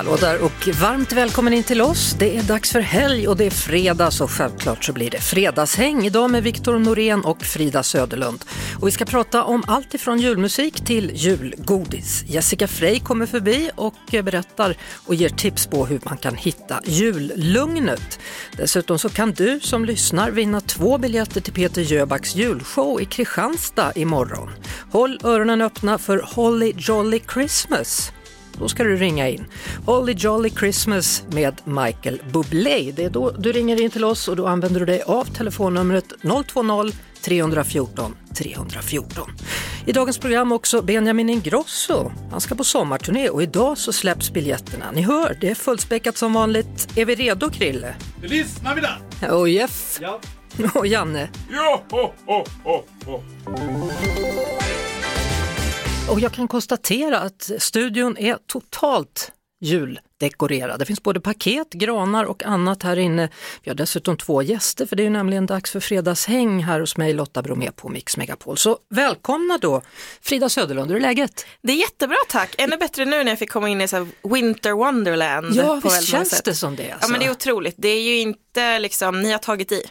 Hallå där och varmt välkommen in till oss. Det är dags för helg och det är fredag så självklart så blir det fredagshäng idag med Viktor Norén och Frida Söderlund. Och vi ska prata om allt ifrån julmusik till julgodis. Jessica Frey kommer förbi och berättar och ger tips på hur man kan hitta jullugnet. Dessutom så kan du som lyssnar vinna två biljetter till Peter Jöbacks julshow i Kristianstad imorgon. Håll öronen öppna för Holly Jolly Christmas då ska du ringa in. Holly Jolly Christmas med Michael Bublé. Det är då du ringer in till oss och då använder du dig av telefonnumret 020 314 314. I dagens program också Benjamin Ingrosso. Han ska på sommarturné och idag så släpps biljetterna. Ni hör, det är fullspäckat som vanligt. Är vi redo Krille? Feliz Navidad! Och Jeff? Ja. Och Janne? Ja, ho, ho, ho, ho. Och jag kan konstatera att studion är totalt juldekorerad. Det finns både paket, granar och annat här inne. Vi har dessutom två gäster för det är ju nämligen dags för fredagshäng här hos mig Lotta Bromé på Mix Megapol. Så välkomna då Frida Söderlund, hur är läget? Det är jättebra tack, ännu bättre nu när jag fick komma in i så Winter Wonderland. Ja, på visst känns sätt. det som det. Ja Alltså. men det är otroligt, det är ju inte liksom, ni har tagit i.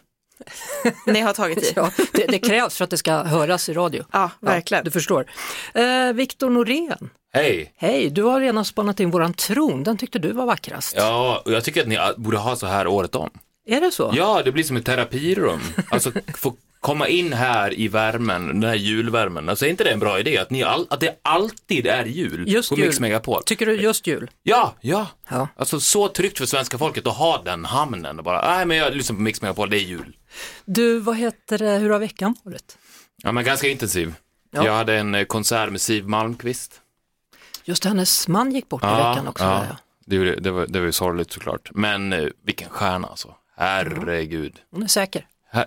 Ni har tagit i. Ja, det, det krävs för att det ska höras i radio. Ja, verkligen. du förstår. Eh, Viktor Norén, Hej! hej, du har redan spanat in våran tron, den tyckte du var vackrast. Ja, och jag tycker att ni borde ha så här året om. Är det så? Ja, det blir som ett terapirum. Alltså, få komma in här i värmen, den här julvärmen. Alltså är inte det en bra idé? Att, ni all, att det alltid är jul Just på jul. Mix Megapol? Tycker du just jul? Ja, ja. Ja. Alltså så tryggt för svenska folket att ha den hamnen och bara, nej men jag lyssnar på Mix Megapol, det är jul. Du, vad heter det, hur har veckan varit? Ja, men ganska intensiv. Ja. Jag hade en eh, konsert med Siv Malmqvist. Just det, hennes man gick bort i veckan också. ja. Ja. Det, det, var, det var ju sorgligt såklart. Men eh, vilken stjärna alltså. Herregud. Hon är säker. Här,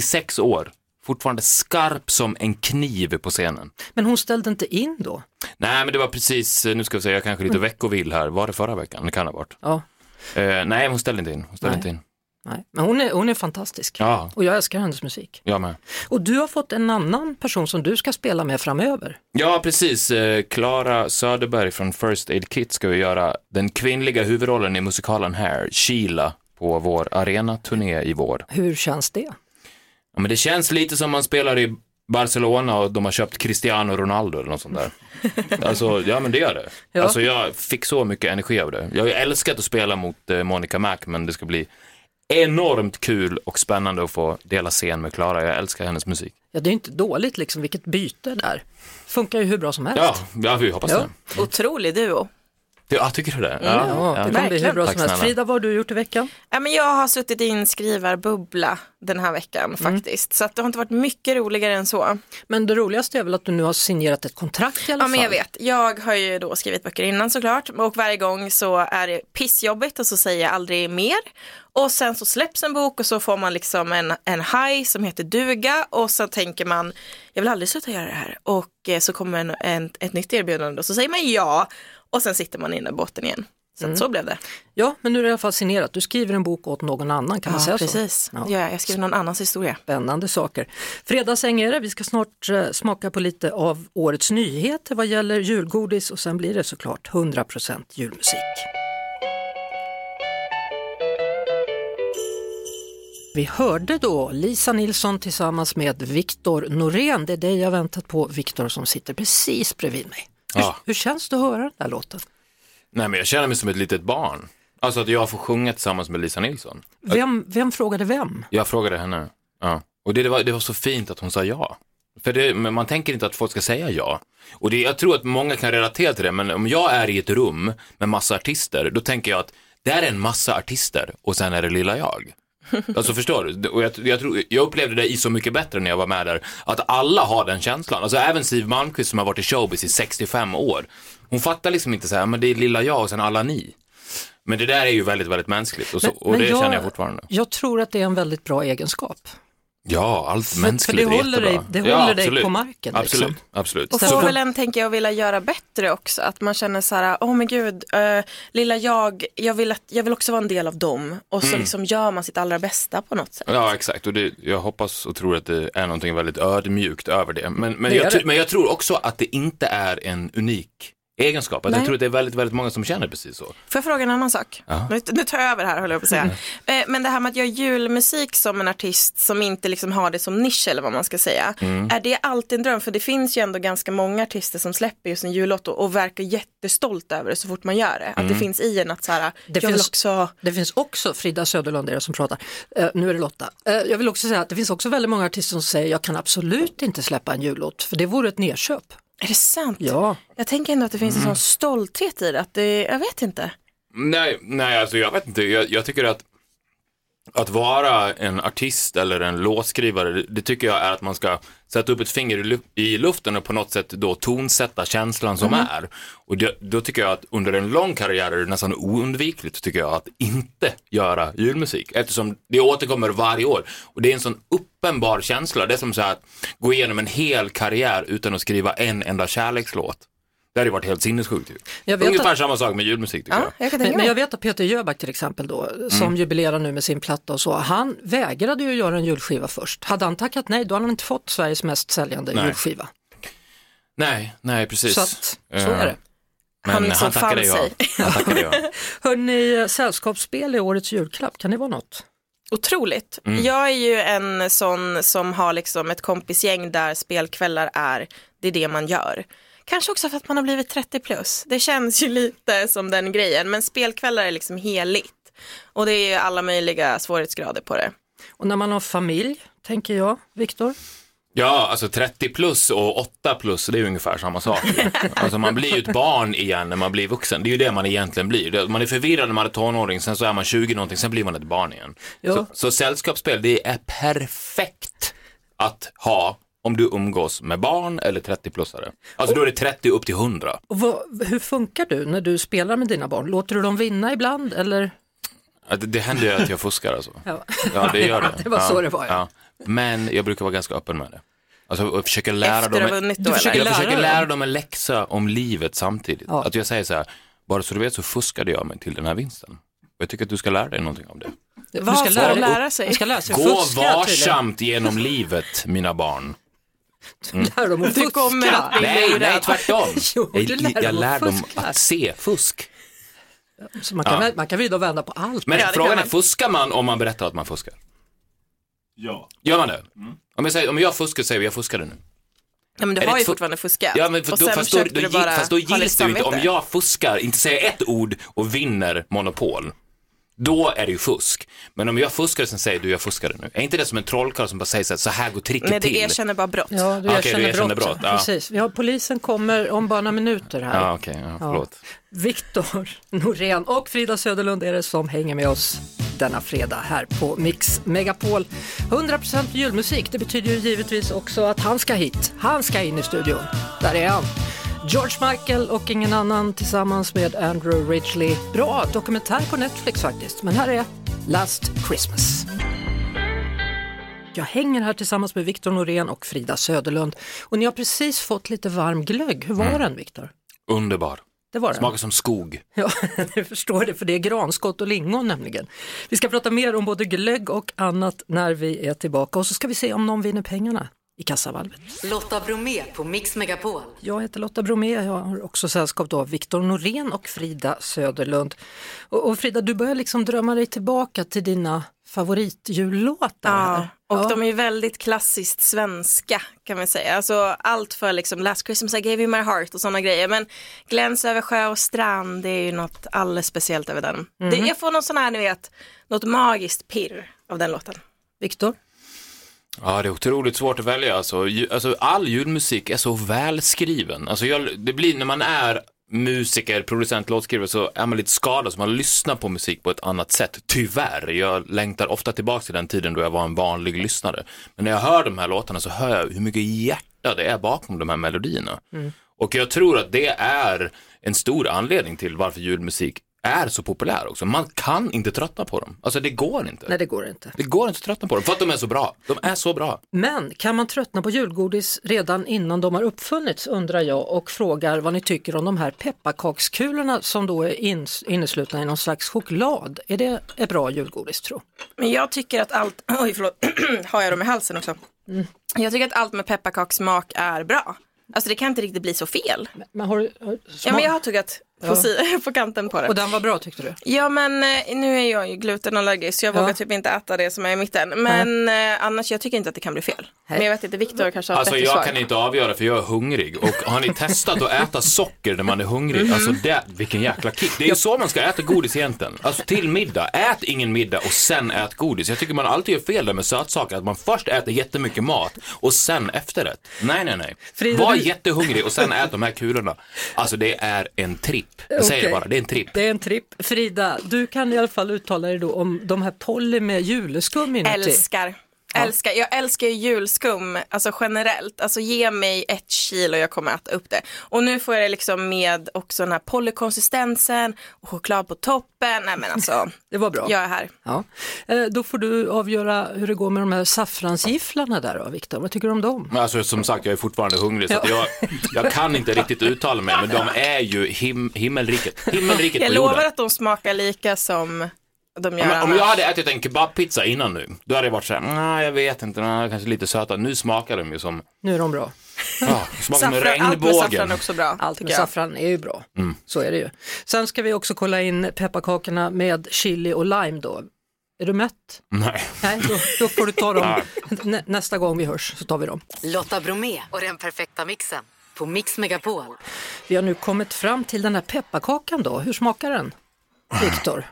86 år, fortfarande skarp som en kniv på scenen. Men hon ställde inte in då? Nej, men det var precis, nu ska vi säga, jag kanske lite veckovill här. Var det förra veckan? Det kan ha varit. Ja, Eh, nej, hon ställde inte in. Hon ställde Nej. inte in. nej. Men hon är, hon är fantastisk. Ja, Och jag älskar hennes musik. jag med. Och du har fått en annan person som du ska spela med framöver. Ja, precis. Eh, Klara Söderberg från First Aid Kit ska ju göra den kvinnliga huvudrollen i musikalen Hair, Sheila, på vår arenaturné i vår. Hur känns det? Ja, men det känns lite som man spelar i Barcelona och de har köpt Cristiano Ronaldo eller något sånt där. Alltså, ja men det gör det. Ja. Alltså jag fick så mycket energi av det. Jag har ju älskat att spela mot eh, Monica Mac, men det ska bli enormt kul och spännande att få dela scen med Klara. Jag älskar hennes musik. Ja, det är inte dåligt liksom, vilket byte där. Funkar ju hur bra som helst. Ja, ja vi hoppas Ja. det. Otrolig duo. Det. Ja, tycker du det? Ja, det kommer bli hur verkligen. bra som helst. Frida, vad har du gjort i veckan? Ja, men jag har suttit i en skrivarbubbla den här veckan faktiskt. Så att det har inte varit mycket roligare än så. Men det roligaste är väl att du nu har signerat ett kontrakt i alla Ja fall? men jag vet, jag har ju då skrivit böcker innan såklart och varje gång så är det pissjobbigt och så säger jag aldrig mer. Och sen så släpps en bok och så får man liksom en, en haj som heter duga och så tänker man jag vill aldrig sluta göra det här och eh, så kommer en, en, ett nytt erbjudande och så säger man ja och sen sitter man i den där båten igen. Så att så blev det. Ja, men nu är det i alla fall signerat. Du skriver en bok åt någon annan, kan man säga precis. så? Ja. Ja. jag skriver någon annans historia. Spännande saker. Fredagsäng är det. Vi ska snart eh, smaka på lite av årets nyheter vad gäller julgodis och sen blir det såklart 100% julmusik. Vi hörde då Lisa Nilsson tillsammans med Viktor Norén. Det är dig jag väntat på, Viktor, som sitter precis bredvid mig. Hur, Ja. hur känns det att höra den där låten? Nej, men jag känner mig som ett litet barn. Alltså att jag får sjunga tillsammans med Lisa Nilsson. Vem, vem frågade vem? Jag frågade henne. Ja. Och det, det, var, det var så fint att hon sa ja. För det, man tänker inte att folk ska säga ja. Och det, jag tror att många kan relatera till det, men om jag är i ett rum med massa artister, då tänker jag att det är en massa artister och sen är det lilla jag. Alltså förstår du? Och jag, jag, tror, jag upplevde det i Så mycket bättre när jag var med där, att alla har den känslan. Alltså även Siw Malmkvist som har varit i showbiz i 65 år. Hon fattar liksom inte så här, men det är lilla jag och sen alla ni. Men det där är ju väldigt, väldigt mänskligt och, så, Men- och det känner jag fortfarande. Jag tror att det är en väldigt bra egenskap. Ja, allt För, för mänskligt det är håller, dig, jättebra. det ja, håller dig absolut. på marken. Absolut, Liksom. absolut. Och får så- väl en, tänker jag, vilja göra bättre också. Att man känner så här, åh men gud, eh, lilla jag, jag vill, att, jag vill också vara en del av dem. Och så liksom gör man sitt allra bästa på något sätt. Ja, exakt. Och det, jag hoppas och tror att det är någonting väldigt ödmjukt över det. Men, men, Det är jag, det. men jag tror också att det inte är en unik egenskap. Att jag tror att det är väldigt, väldigt många som känner precis så. Får jag fråga en annan sak? Ja. Nu, nu tar jag över här, håller jag på att säga. Eh, Men det här med att göra julmusik som en artist som inte liksom har det som nisch eller vad man ska säga. Mm. Är det alltid en dröm? För det finns ju ändå ganska många artister som släpper just en jullåt och, och verkar jättestolt över det så fort man gör det. Att Mm. det finns i en att så här, Det jag finns- också, Det finns också, Frida Söderlund är det som pratar, Eh, nu är det Lotta. Eh, jag vill också säga att det finns också väldigt många artister som säger jag kan absolut inte släppa en jullåt för det vore ett nedköp. Är det sant? Ja, Jag tänker ändå att det finns en sån stolthet i det, att det, jag vet inte. Nej, nej alltså jag vet inte. Jag, jag tycker att att vara en artist eller en låtskrivare, det, tycker jag är att man ska sätta upp ett finger i, lu- i luften och på något sätt då tonsätta känslan som är. Och det, då tycker jag att under en lång karriär är det nästan oundvikligt, tycker jag, att inte göra julmusik. Eftersom det återkommer varje år. Och det är en sån uppenbar känsla. Det är som så här att gå igenom en hel karriär utan att skriva en enda kärlekslåt. Det hade ju varit helt sinnessjukt. ju. Jag vet Ungefär att- samma sak med julmusik tycker Ja, jag. jag men, men jag vet att Peter Jöback till exempel då, som Mm. jubilerar nu med sin platta och så, han vägrade ju göra en julskiva först. Hade han tackat nej då hade han inte fått Sveriges mest säljande Nej. julskiva. Nej, nej precis. Så, att, så Eh, är det. Men Han han, tackade ja. sig. Han tackade ja. Hörni, sällskapsspel i årets julklapp, kan det vara något? Otroligt. Mm. Jag är ju en sån som har liksom ett kompisgäng där spelkvällar är, det är det man gör. Kanske också för att man har blivit 30 plus. Det känns ju lite som den grejen, men spelkvällar är liksom heligt. Och det är ju alla möjliga svårighetsgrader på det. Och när man har familj, tänker jag, Viktor? Ja, alltså 30 plus och 8 plus, det är ju ungefär samma sak. Alltså man blir ju ett barn igen när man blir vuxen. Det är ju det man egentligen blir. Man är förvirrad när man är tonåring, sen så är man 20 någonting, sen blir man ett barn igen. Ja. Så, så sällskapsspel, det är perfekt att ha om du umgås med barn eller 30-plussare. Alltså då är det 30 upp till 100. Och vad, hur funkar du när du spelar med dina barn? Låter du dem vinna ibland eller? Det, det händer ju att jag fuskar alltså. Ja. Ja, det gör det. Det var ja, så det var, ja. Men jag brukar vara ganska öppen med det. Alltså och försöka lära Efter dem, då, Du försöker jag försöker lära dem. en läxa om livet samtidigt. Ja. Att jag säger så här, bara så du vet så fuskade jag mig till den här vinsten. Och jag tycker att du ska lära dig någonting om det. Du Vad ska lära lära sig? Du ska lära sig Gå fuska tydligen. varsamt genom livet, mina barn. Lär dem att Du fuska. kommer att bli Nej, nej, tvärtom. Jo, jag, du lär jag dem lär att dem att se fusk. Så man, kan, Ja. man kan vrida och vända på allt. Men Ja, frågan är, fuskar man om man berättar att man fuskar? Ja. Gör man det? Om, jag säger, om jag fuskar säger vi jag fuskade nu. Ja, men du Är har ju fortfarande fuskat. Ja, men för då, fast, då, då, du fast då gills det ju inte. Om jag fuskar, inte säger ett ord och vinner Monopol, då är det ju fusk. Men om jag fuskar och sen säger du, jag fuskade nu. Är inte det som en trollkarl som bara säger så här, så här går tricket Nej, till? det erkänner bara brott. Ja, du Okej, erkänner, du erkänner brott. brott, ja. Precis. Ja, polisen kommer om bara några minuter här. Ja, okej, ja, förlåt. Viktor Norén och Frida Söderlund är det som hänger med oss denna fredag här på Mix Megapol. 100% julmusik, det betyder ju givetvis också att han ska hit. Han ska in i studion. Där är han. George Michael och ingen annan tillsammans med Andrew Ridgely. Bra dokumentär på Netflix faktiskt, men här är Last Christmas. Jag hänger här tillsammans med Viktor Norén och Frida Söderlund och ni har precis fått lite varm glögg. Hur var den Viktor? Underbar. Det var den. Smakar som skog. Ja, jag förstår det, för det är granskott och lingon nämligen. Vi ska prata mer om både glögg och annat när vi är tillbaka och så ska vi se om någon vinner pengarna i kassavalvet. Lotta Bromé på Mix Megapol. Jag heter Lotta Bromé, jag har också sällskap av Viktor Norén och Frida Söderlund. Och, och Frida, du börjar liksom drömma dig tillbaka till dina favoritjullåtar Ja, och Ja. de är väldigt klassiskt svenska kan man säga. Alltså allt för liksom Last Christmas I gave you my heart och sådana grejer. Men Gläns över sjö och strand, det är ju något alldeles speciellt över den. Det, jag får någon sån här, ni vet, något magiskt pirr av den låten. Viktor? Ja, det är otroligt svårt att välja. Alltså, alltså, all julmusik är så välskriven. Alltså, jag, det blir när man är musiker, producent, låtskrivare så är man lite skadad så man lyssnar på musik på ett annat sätt. Tyvärr, jag längtar ofta tillbaka till den tiden då jag var en vanlig lyssnare. Men när jag hör de här låtarna så hör jag hur mycket hjärta det är bakom de här melodierna. Och jag tror att det är en stor anledning till varför julmusik är så populär också. Man kan inte tröttna på dem. Alltså det går inte. Nej, det går inte. Det går inte att tröttna på dem för att de är så bra. De är så bra. Men kan man tröttna på julgodis redan innan de har uppfunnits undrar jag och frågar vad ni tycker om de här pepparkakskulorna som då är ins- inneslutna i någon slags choklad. Är det ett bra julgodis tro? Men jag tycker att allt, oj förlåt, har jag dem i halsen också. Jag tycker att allt med pepparkakssmak är bra. Alltså det kan inte riktigt bli så fel. Men har, har, Ja men jag har tuggat på, si- på kanten på det. Och den var bra tyckte du? Ja men eh, nu är jag ju glutenallergisk så jag Ja. vågar typ inte äta det som är i mitten. Men eh, annars jag tycker inte att det kan bli fel. Men jag vet inte, Viktor kanske har Alltså jag svar. kan inte avgöra för jag är hungrig. Och har ni testat att äta socker när man är hungrig? Mhm. Alltså det, vilken jäkla kick. Det är ju så man ska äta godis egentligen. Alltså till middag, ät ingen middag och sen ät godis. Jag tycker man alltid gör fel där med sötsaker, att man först äter jättemycket mat och sen efterrätt. Nej, nej, nej. Frida, Var du- jättehungrig och sen ät de här kulorna. Alltså det är en tripp. Jag säger det bara, det är en tripp. Det är en tripp. Frida, du kan i alla fall uttala dig då om de här Polly med juleskum inuti. Älskar. Älskar. Jag älskar ju julskum, alltså generellt. Alltså ge mig ett kilo, jag kommer äta upp det. Och nu får jag det liksom med också den här polykonsistensen och choklad på toppen. Nej men alltså, Det var bra. jag är här. Ja. Eh, Då får du avgöra hur det går med de här saffransgifflarna där då, Viktor. Vad tycker du om dem? Men Alltså som sagt, jag är fortfarande hungrig så att jag, jag kan inte riktigt uttala mig, men de är ju him, himmelriket. Himmelriket Jag på jorden. lovar att de smakar lika som de gör Men om jag hade ätit en kebabpizza innan nu, då hade jag varit såhär, nej jag vet inte, nej, kanske lite söta. Nu smakar de ju som, Nu är de bra. ja, smakar som en Saffran, allt med saffran regnbågen. är också bra. Allt med saffran är ju bra. Så är det ju. Sen ska vi också kolla in pepparkakorna med chili och lime då. Är du mätt? Nej. Nej, då, då får du ta dem Nä, nästa gång vi hörs så tar vi dem. Lotta Bromé och den perfekta mixen på Mix Megapol. Vi har nu kommit fram till den här pepparkakan då. Hur smakar den? Viktor?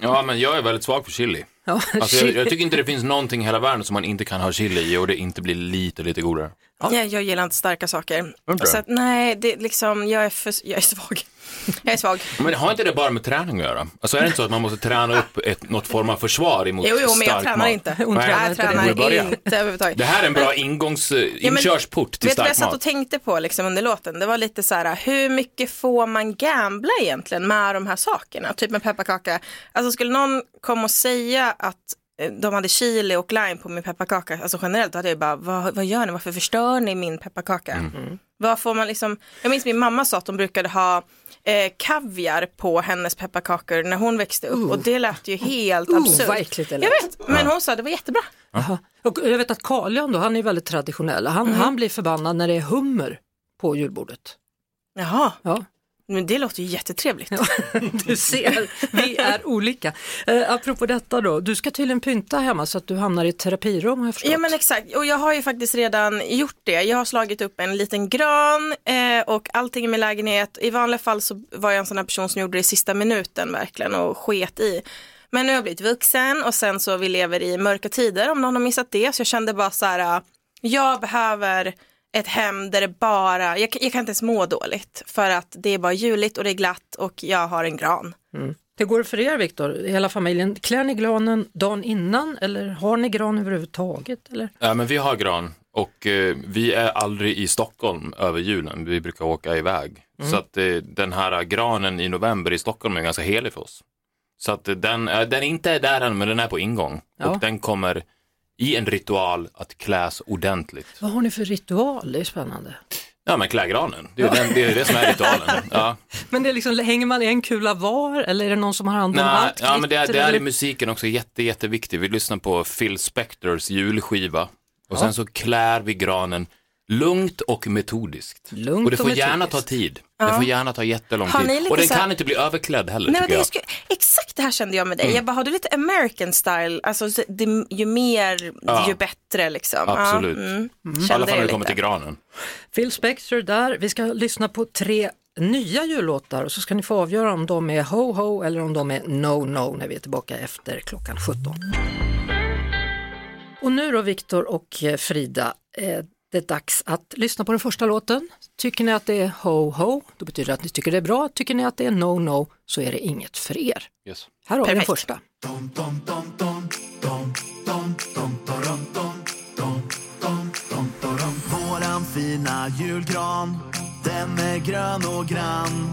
Ja, men jag är väldigt svag för chili. Ja, Alltså, jag, chili- jag tycker inte det finns någonting i hela världen som man inte kan ha chili i och det inte blir lite, lite godare. Ja, jag gillar inte starka saker. Inte? Så att, nej, det är liksom, jag är, för, jag är svag. Jag är svag. Men har inte det bara med träning att göra? Alltså är det inte så att man måste träna upp ett, något form av försvar emot Jo, jo, men jag stark tränar mat? inte. Hon Nej, tränar jag inte, tränar inte överhuvudtaget. Det här är en bra ingångs, Ja, men inkörsport till Vet du vad jag stark satt och mat. tänkte på liksom under låten? Det var lite så här, hur mycket får man gambla egentligen med de här sakerna? Typ med pepparkaka. Alltså skulle någon komma och säga att de hade chili och lime på min pepparkaka, alltså generellt, hade jag bara, vad, vad gör ni, varför förstör ni min pepparkaka? Mm. Vad får man liksom, jag minns min mamma sa att de brukade ha eh, kaviar på hennes pepparkakor när hon växte upp och det lät ju helt Uh, absurt. vad äckligt det Jag lät. vet, men hon sa det var jättebra. Jaha. Och jag vet att Carl då, han är väldigt traditionell. Han, Mm. han blir förbannad när det är hummer på julbordet. Jaha, Ja, men det låter ju jättetrevligt. du ser, vi är olika. Eh, apropå detta då, du ska tydligen pynta hemma så att du hamnar i ett terapirum har jag förstått. Ja men exakt, och jag har ju faktiskt redan gjort det. Jag har slagit upp en liten gran eh, och allting i min lägenhet. I vanliga fall så var jag en sån här person som gjorde det i sista minuten verkligen och sket i. Men nu har jag blivit vuxen och sen så vi lever i mörka tider om någon har missat det. Så jag kände bara så här, äh, jag behöver ett hem där det bara, jag, jag kan inte ens må dåligt för att det är bara juligt och det är glatt och jag har en gran. Hur går det för er Viktor, hela familjen? Klär ni granen dagen innan eller har ni gran överhuvudtaget? Eller? Ja, men vi har gran och eh, vi är aldrig i Stockholm över julen. Vi brukar åka iväg. Så att eh, den här granen i november i Stockholm är ganska helig för oss. Så att eh, den, eh, den inte är där än, men den är på ingång. Ja. Och den kommer i en ritual att kläs ordentligt. Vad har ni för ritual? Det är spännande. Ja, men klä granen. Det är den, det, är det som är ritualen. Ja. Men det är liksom, hänger man en kula var eller är det någon som har hand om allt? ja, men det, är- det är musiken också jätte, jätteviktigt. Vi lyssnar på Phil Spectors julskiva och sen så klär vi granen lugnt och metodiskt. Lugnt och det och får gärna ta tid. Det får gärna ta jättelång tid. Och den så här- kan inte bli överklädd heller Nej, tycker det jag. skulle, exakt det här kände jag med dig. Mm. Jag bara, har du lite American style? Alltså, så det, ju mer, Ja. ju bättre liksom. Absolut. Ja, mm. I Kände alla fall när det kommer till granen. Phil Spector där. Vi ska lyssna på tre nya jullåtar och så ska ni få avgöra om de är Ho Ho eller om de är No No när vi är tillbaka efter klockan 17. Och nu då Viktor och eh, Frida, eh, det är dags att lyssna på den första låten. Tycker ni att det är Ho Ho, då betyder det att ni tycker det är bra. Tycker ni att det är No No så är det inget för er. Yes. Här har vi den första. Våran fina julgran, den är grön och grann.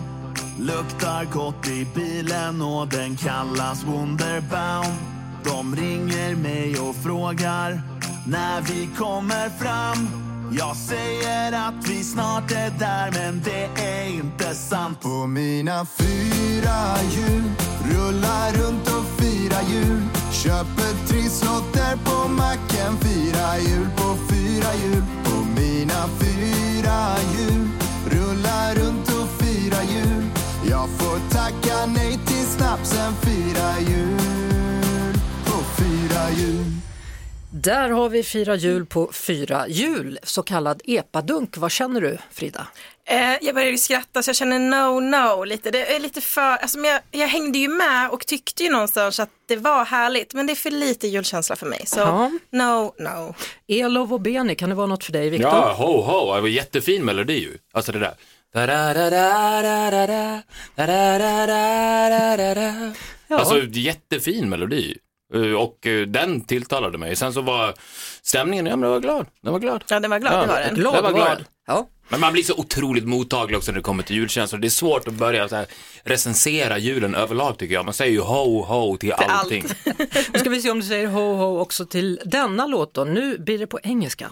Luktar gott i bilen och den kallas Wunderbaum De ringer mig och frågar när vi kommer fram jag säger att vi snart är där men det är inte sant. På mina fyra hjul Rullar runt och firar jul. Köper trisslotter på macken Fyra hjul på fyra hjul. På mina fyra hjul Rullar runt och firar jul. Jag får tacka nej till snapsen Fyra hjul på fyra hjul. Där har vi Fira jul på fyra hjul, så kallad epadunk. Vad känner du Frida? Eh, jag började ju skratta så jag känner no, no lite. Det är lite för, alltså, jag, jag hängde ju med och tyckte ju någonstans att det var härligt men det är för lite julkänsla för mig. Så Ja. no, no. Elov och Beni, kan det vara något för dig Viktor? Ja, ho, ho, det var jättefin melodi ju. Alltså det där. Alltså jättefin melodi. Eh, Och eh, den tilltalade mig. Sen så var stämningen, ja men jag var glad. Jag var glad. Ja, den var glad, det var den. Glad Jag var glad. den. Ja. Men man blir så otroligt mottaglig också när det kommer till julkänslor. Det är svårt att börja så här recensera julen överlag tycker jag. Man säger ju ho ho till allt. allting. Nu ska vi se om du säger ho ho också till denna låt då. Nu blir det på engelska.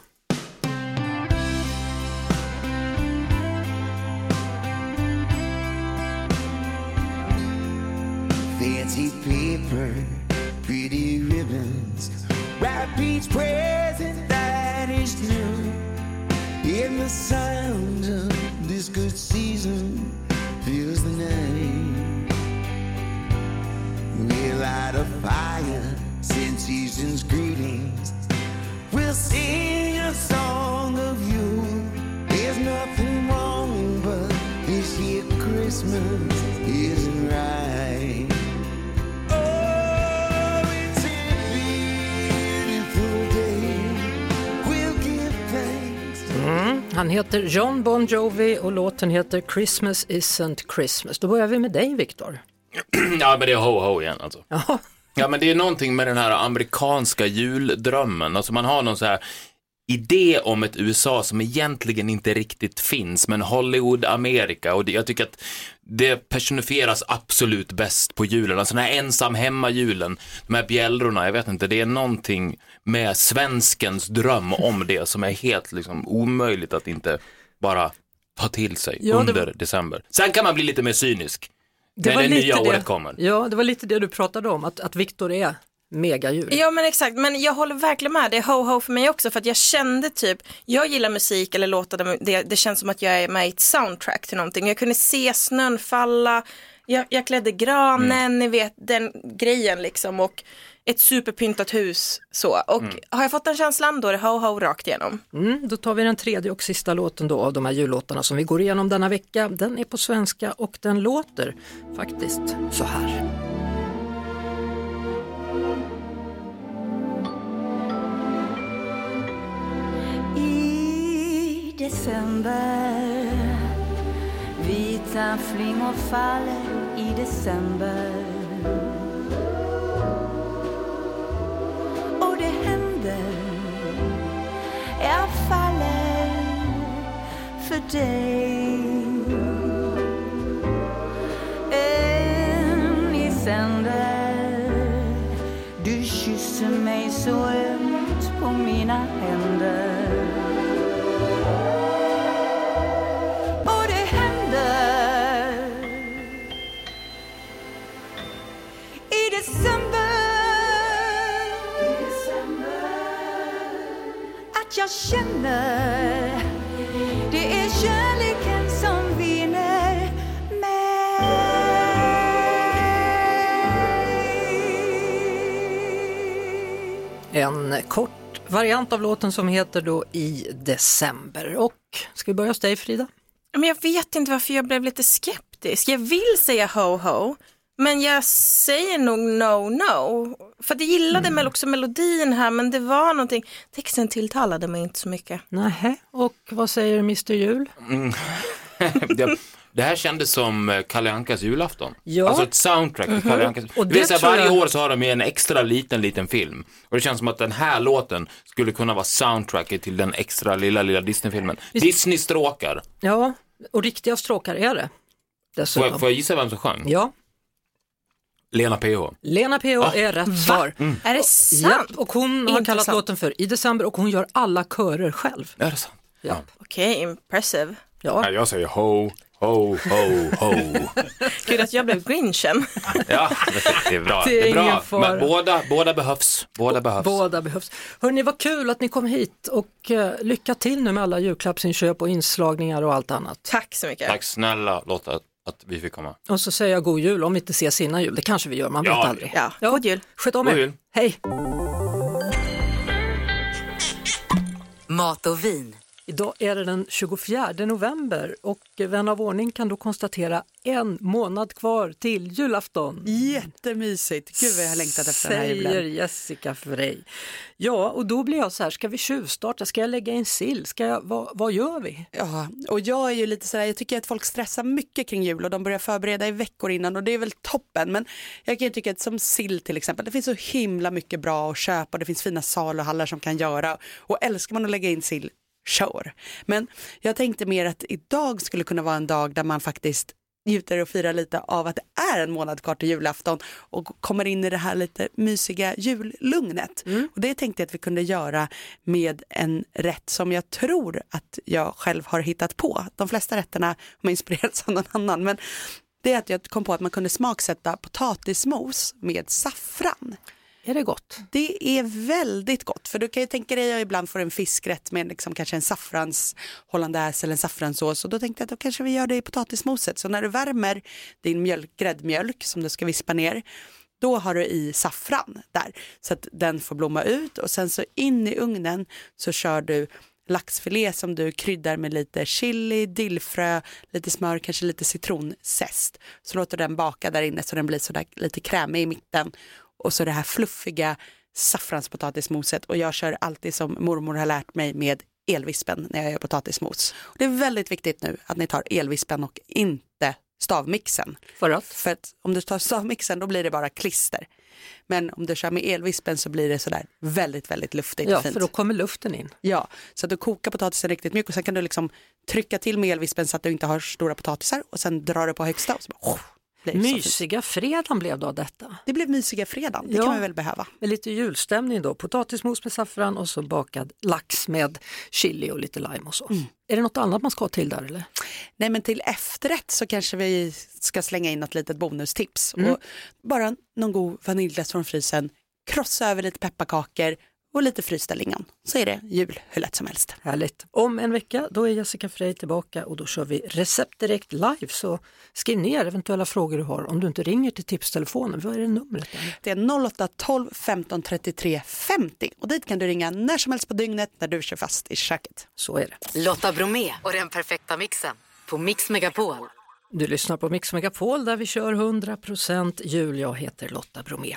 Fancy paper, pretty ribbons, wrap each present that is new. In the sound of this good season fills the night. We'll light a fire, send season's greetings. We'll sing a song of you. There's nothing wrong, but this year Christmas Han heter John Bon Jovi och låten heter Christmas isn't Christmas. Då börjar vi med dig Viktor. Ja men det är ho ho igen alltså. Ja. Ja men det är någonting med den här amerikanska juldrömmen. Alltså man har någon så här idé om ett USA som egentligen inte riktigt finns, men Hollywood, Amerika och det, jag tycker att det personifieras absolut bäst på julen. Alltså den här ensam hemma-julen, de här bjällrorna, jag vet inte, det är någonting med svenskens dröm om det som är helt liksom omöjligt att inte bara ta till sig Ja, det- under december. Sen kan man bli lite mer cynisk. Det när var det lite nya det- året kommer. Ja, det var lite det du pratade om, att, att Viktor är megajul. Ja men exakt, men jag håller verkligen med. Det är ho-ho för mig också för att jag kände typ, jag gillar musik eller låtar det, det känns som att jag är med i ett soundtrack till någonting. Jag kunde se snön falla, jag, jag klädde granen, Mm. ni vet den grejen liksom och ett superpyntat hus så. Och Mm. har jag fått den känslan då är det ho-ho rakt igenom. Mm, då tar vi den tredje och sista låten då av de här jullåtarna som vi går igenom denna vecka. Den är på svenska och den låter faktiskt så här. September. Vita flingor faller i december. Och det händer. Jag faller för dig. En i sänder. Du kysser mig så ömt på mina händer. December, att jag känner det är kärleken som vinner mig. En kort variant av låten som heter då I december. Och ska vi börja hos dig Frida? Men jag vet inte varför jag blev lite skeptisk. Jag vill säga ho-ho, men jag säger nog no-no. För att jag gillade Mm. också melodin här, men det var någonting, texten tilltalade mig inte så mycket. Nähä, och vad säger Mr Jul? det, det här kändes som eh, Kalle Ankas julafton. Ja. Alltså ett soundtrack till Kalle Ankas. Och det här, tror varje jag- år så har de ju en extra liten, liten film. Och det känns som att den här låten skulle kunna vara soundtracket till den extra lilla, lilla Disney-filmen. Disney-stråkar. Ja, och riktiga stråkar är det. Får jag, får jag gissa vem som sjöng? Ja, Lena PH. Lena PH är rätt svar. Är det Ja, sant? och hon har kallat Intressant. låten för I december och hon gör alla körer själv. Är det sant? Ja. Okej, impressive. Ja. Ja, jag säger ho, ho, ho, ho. Gud att jag blev grinchen. Ja, det är bra. Det Det är är bra. Men båda, båda behövs. Båda behövs. Båda behövs. Hörni, vad kul att ni kom hit och eh, lycka till nu med alla julklappsinköp och inslagningar och allt annat. Tack så mycket. Tack snälla Lotta att vi fick komma. Och så säger jag god jul om vi inte ses innan jul, det kanske vi gör, man Ja, vet aldrig. Ja, god jul. Sköt om God er. jul. Hej! Mat och vin. Idag är det den 24 november och vän av ordning kan då konstatera en månad kvar till julafton. Jättemysigt. Gud vad jag har längtat efter den här Säger julen. Jessica Frey. Ja, och då blir jag så här, ska vi tjuvstarta? Ska jag lägga in sill? Ska jag, vad, vad gör vi? Ja, och jag är ju lite sådär, jag tycker att folk stressar mycket kring jul och de börjar förbereda i veckor innan och det är väl toppen. Men jag kan ju tycka att som sill till exempel, det finns så himla mycket bra att köpa och det finns fina saluhallar som kan göra. Och älskar man att lägga in sill, sure. Men jag tänkte mer att idag skulle kunna vara en dag där man faktiskt njuter och firar lite av att det är en månad kvar till julafton och kommer in i det här lite mysiga jullugnet. Och det tänkte jag att vi kunde göra med en rätt som jag tror att jag själv har hittat på. De flesta rätterna har inspirerats av någon annan men det är att jag kom på att man kunde smaksätta potatismos med saffran. Är det gott? Det är väldigt gott, för du kan ju tänka dig att jag ibland får en fiskrätt med liksom kanske en saffrans hollandaise eller en saffranssås och då tänkte jag att då kanske vi gör det i potatismoset. Så när du värmer din mjölk, gräddmjölk som du ska vispa ner, då har du i saffran där så att den får blomma ut och sen så in i ugnen så kör du laxfilé som du kryddar med lite chili, dillfrö, lite smör, kanske lite citronzest. Så låter den baka där inne så den blir sådär lite krämig i mitten och så det här fluffiga saffranspotatismoset och jag kör alltid som mormor har lärt mig med elvispen när jag gör potatismos. Det är väldigt viktigt nu att ni tar elvispen och inte stavmixen. För att? För att om du tar stavmixen då blir det bara klister. Men om du kör med elvispen så blir det sådär väldigt, väldigt luftigt Ja, och fint. för då kommer luften in. Ja, så att du kokar potatisen riktigt mjuk och sen kan du liksom trycka till med elvispen så att du inte har stora potatisar och sen drar du på högsta och så bara, oh, blir det. Mysiga fredagen blev då av detta. Det blev mysiga fredagen, det Ja. kan man väl behöva. Med lite julstämning då, potatismos med saffran och så bakad lax med chili och lite lime och så. Mm. Är det något annat man ska ha till där eller? Nej men till efterrätt så kanske vi ska slänga in något litet bonustips. Mm. Och bara någon god vaniljglass från frysen, krossa över lite pepparkakor och lite frysta lingon. Så är det jul hur lätt som helst. Härligt. Om en vecka då är Jessica Frey tillbaka och då kör vi recept direkt live. Så skriv ner eventuella frågor du har om du inte ringer till tipstelefonen. Vad är det numret? Där? Det är 08 12 15 33 50 och dit kan du ringa när som helst på dygnet när du kör fast i köket. Så är det. Lotta Bromé och den perfekta mixen på Mix Megapol. Du lyssnar på Mix Megapol där vi kör 100% jul. Jag heter Lotta Bromé.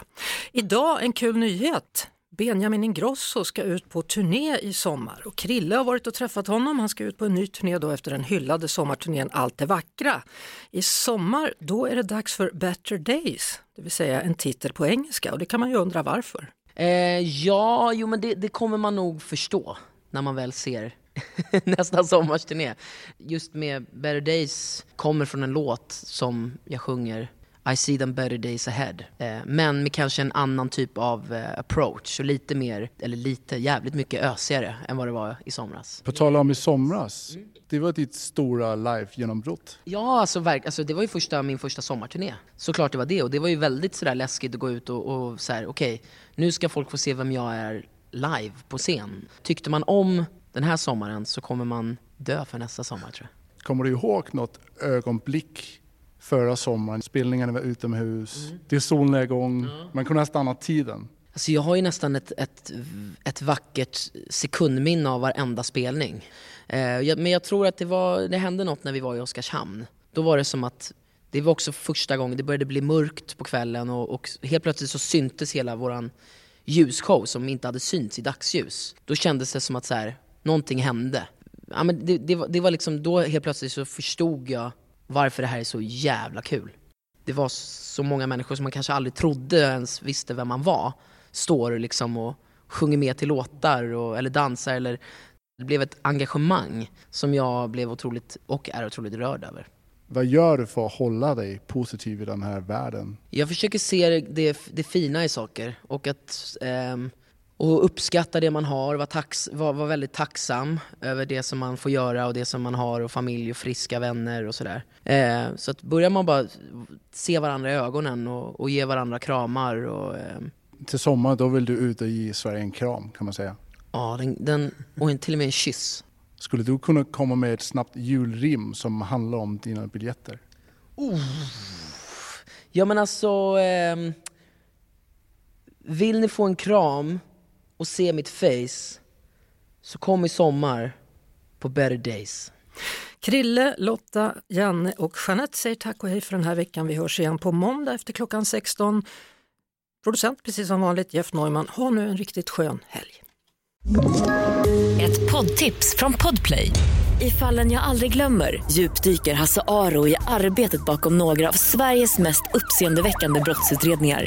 Idag en kul nyhet. Benjamin Ingrosso ska ut på turné i sommar och Krille har varit och träffat honom. Han ska ut på en ny turné då efter den hyllade sommarturnén Allt det vackra. I sommar då är det dags för Better Days, det vill säga en titel på engelska och det kan man ju undra varför. Eh, ja, jo men det, det kommer man nog förstå när man väl ser nästa sommarturné. Just med Better Days kommer från en låt som jag sjunger i see them better days ahead. Eh, men med kanske en annan typ av eh, approach och lite mer, eller lite, jävligt mycket ösigare än vad det var i somras. På tal om i somras, det var ditt stora live-genombrott. Ja, alltså, verk, alltså det var ju första, min första sommarturné. Såklart det var det och det var ju väldigt sådär läskigt att gå ut och, och såhär, okej, nu ska folk få se vem jag är live på scen. Tyckte man om den här sommaren så kommer man dö för nästa sommar tror jag. Kommer du ihåg något ögonblick förra sommaren? Spelningarna var utomhus, det är solnedgång, man kunde ha stannat tiden. Alltså jag har ju nästan ett, ett, ett vackert sekundminne av varenda spelning. Eh, jag, men jag tror att det, var, det hände något när vi var i Oskarshamn. Då var det som att det var också första gången det började bli mörkt på kvällen och, och helt plötsligt så syntes hela våran ljusshow som inte hade synts i dagsljus. Då kändes det som att så här, någonting hände. Ja, men det, det, var, det var liksom, då helt plötsligt så förstod jag varför det här är så jävla kul. Det var så många människor som man kanske aldrig trodde ens visste vem man var. Står liksom och sjunger med till låtar och, eller dansar eller det blev ett engagemang som jag blev otroligt och är otroligt rörd över. Vad gör du för att hålla dig positiv i den här världen? Jag försöker se det, det fina i saker och att ehm, och uppskatta det man har, vara, tax, vara, vara väldigt tacksam över det som man får göra och det som man har och familj och friska vänner och sådär. Eh, så att börjar man bara se varandra i ögonen och, och ge varandra kramar och ehm, Till sommar då vill du ut och ge Sverige en kram kan man säga. ja, den, den, och en, till och med en kyss. Skulle du kunna komma med ett snabbt julrim som handlar om dina biljetter? Ja men alltså, ehm, vill ni få en kram och se mitt face så kom i sommar på better days. Krille, Lotta, Janne och Jeanette säger tack och hej för den här veckan. Vi hörs igen på måndag efter klockan 16. Producent precis som vanligt Jeff Neumann. Ha nu en riktigt skön helg. Ett poddtips från Podplay. I fallen jag aldrig glömmer djupdyker Hasse Aro i arbetet bakom några av Sveriges mest uppseendeväckande brottsutredningar.